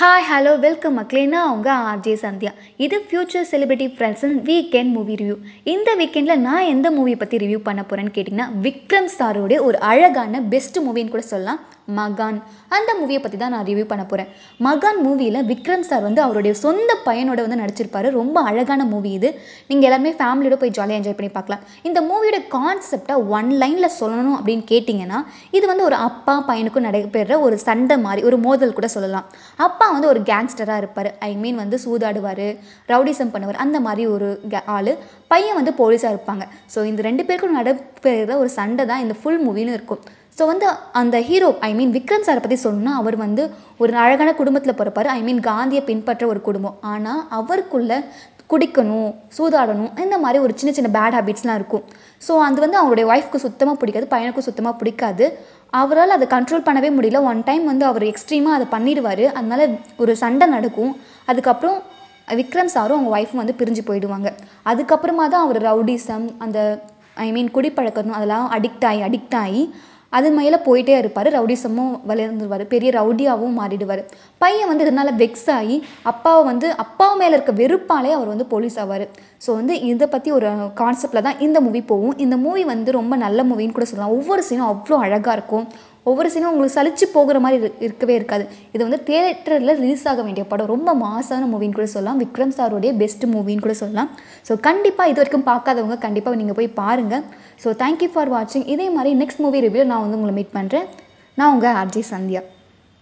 Hi hello welcome மக்களே. நான் உங்கள் ஆர்ஜே சந்தியா. இது ஃபியூச்சர் செலிபிரிட்டி ஃப்ரெண்ட்ஸின் வீக்கெண்ட் மூவி ரிவ்யூ இந்த வீக்கெண்டில் நான் எந்த மூவி பற்றி ரிவ்யூ பண்ண போகிறேன்னு கேட்டிங்கன்னா விக்ரம் சாரோடைய ஒரு அழகான பெஸ்ட் மூவின்னு கூட சொல்லலாம். மகான் அந்த மூவியை பற்றி தான் நான் ரிவ்யூ பண்ண போகிறேன் மகான் மூவியில் விக்ரம் சார் வந்து அவருடைய சொந்த பையனோட வந்து நடிச்சிருப்பாரு. ரொம்ப அழகான மூவி இது. நீங்கள் எல்லாருமே ஃபேமிலியோட போய் ஜாலியாக என்ஜாய் பண்ணி பார்க்கலாம். இந்த மூவியோட கான்செப்டை ஒன் லைனில் சொல்லணும் அப்படின்னு கேட்டிங்கன்னா இது வந்து ஒரு அப்பா பையனுக்கும் நடைபெற ஒரு சண்டை மாதிரி ஒரு மோதல் கூட சொல்லலாம். அப்பா வந்து ஒரு கேங்ஸ்டராக இருப்பார். ஐ மீன் வந்து சூதாடுவார் ரவுடிசம் பண்ணுவார். அந்த மாதிரி ஒரு ஆள். பையன் வந்து போலீஸாக இருப்பாங்க. ஸோ இந்த ரெண்டு பேருக்கும் நடைபெறுகிற ஒரு சண்டை தான் இந்த ஃபுல் மூவின்னு இருக்கும். ஸோ வந்து அந்த ஹீரோ ஐ மீன் விக்ரம் சாரை பற்றி சொல்லணும்னா அவர் வந்து ஒரு அழகான குடும்பத்தில் பிறப்பார். ஐ மீன் காந்தியை பின்பற்ற ஒரு குடும்பம். ஆனால் அவருக்குள்ள குடிக்கணும் சூதாடணும் இந்த மாதிரி ஒரு சின்ன சின்ன பேட் ஹேபிட்ஸ்லாம் இருக்கும். ஸோ அது வந்து அவருடைய ஒய்ஃப்க்கு சுத்தமாக பிடிக்காது பையனுக்கும் சுத்தமாக பிடிக்காது. அவரால் அதை கண்ட்ரோல் பண்ணவே முடியல. ஒன் டைம் வந்து அவர் எக்ஸ்ட்ரீமாக அதை பண்ணிடுவார். அதனால ஒரு சண்டை நடக்கும். அதுக்கப்புறம் விக்ரம் சாரும் அவங்க ஒய்ஃபும் வந்து பிரிஞ்சு போயிடுவாங்க. அதுக்கப்புறமா தான் அவர் ரவுடிசம் அந்த ஐ மீன் குடிப்பழக்கம் அதெல்லாம் அடிக்ட் ஆகி அடிக்ட் ஆகி அது மேலே போயிட்டே இருப்பார். ரவுடிசமும் வளர்ந்துருவார். பெரிய ரவுடியாகவும் மாறிடுவார். பையன் வந்து இதனால் வெக்ஸ் ஆகி அப்பாவை வந்து அப்பா மேலே இருக்க வெறுப்பாலே அவர் வந்து போலீஸ் ஆவார். ஸோ வந்து இதை பற்றி ஒரு கான்செப்ட்டில் தான் இந்த மூவி போகும். இந்த மூவி வந்து ரொம்ப நல்ல மூவின்னு கூட சொல்லலாம். ஒவ்வொரு சீனும் அவ்வளோ அழகாக இருக்கும். ஒவ்வொரு சீனும் உங்களுக்கு சலிச்சு போகிற மாதிரி இரு- இருக்கவே இருக்காது. இது வந்து தியேட்டரில் ரிலீஸ் ஆக வேண்டிய படம். ரொம்ப மாசான மூவின்னு கூட சொல்லலாம். விக்ரம் சாரோடைய பெஸ்ட் மூவின்னு கூட சொல்லலாம். ஸோ கண்டிப்பாக இது வரைக்கும் பார்க்காதவங்க கண்டிப்பாக நீங்கள் போய் பாருங்கள் ஸோ தேங்க்யூ ஃபார் வாட்சிங் இதே மாதிரி நெக்ஸ்ட் மூவி ரிவ்யூ நான் வந்து உங்களை மீட் பண்ணுறேன் நான் உங்கள் ஆர்ஜே சந்தியா.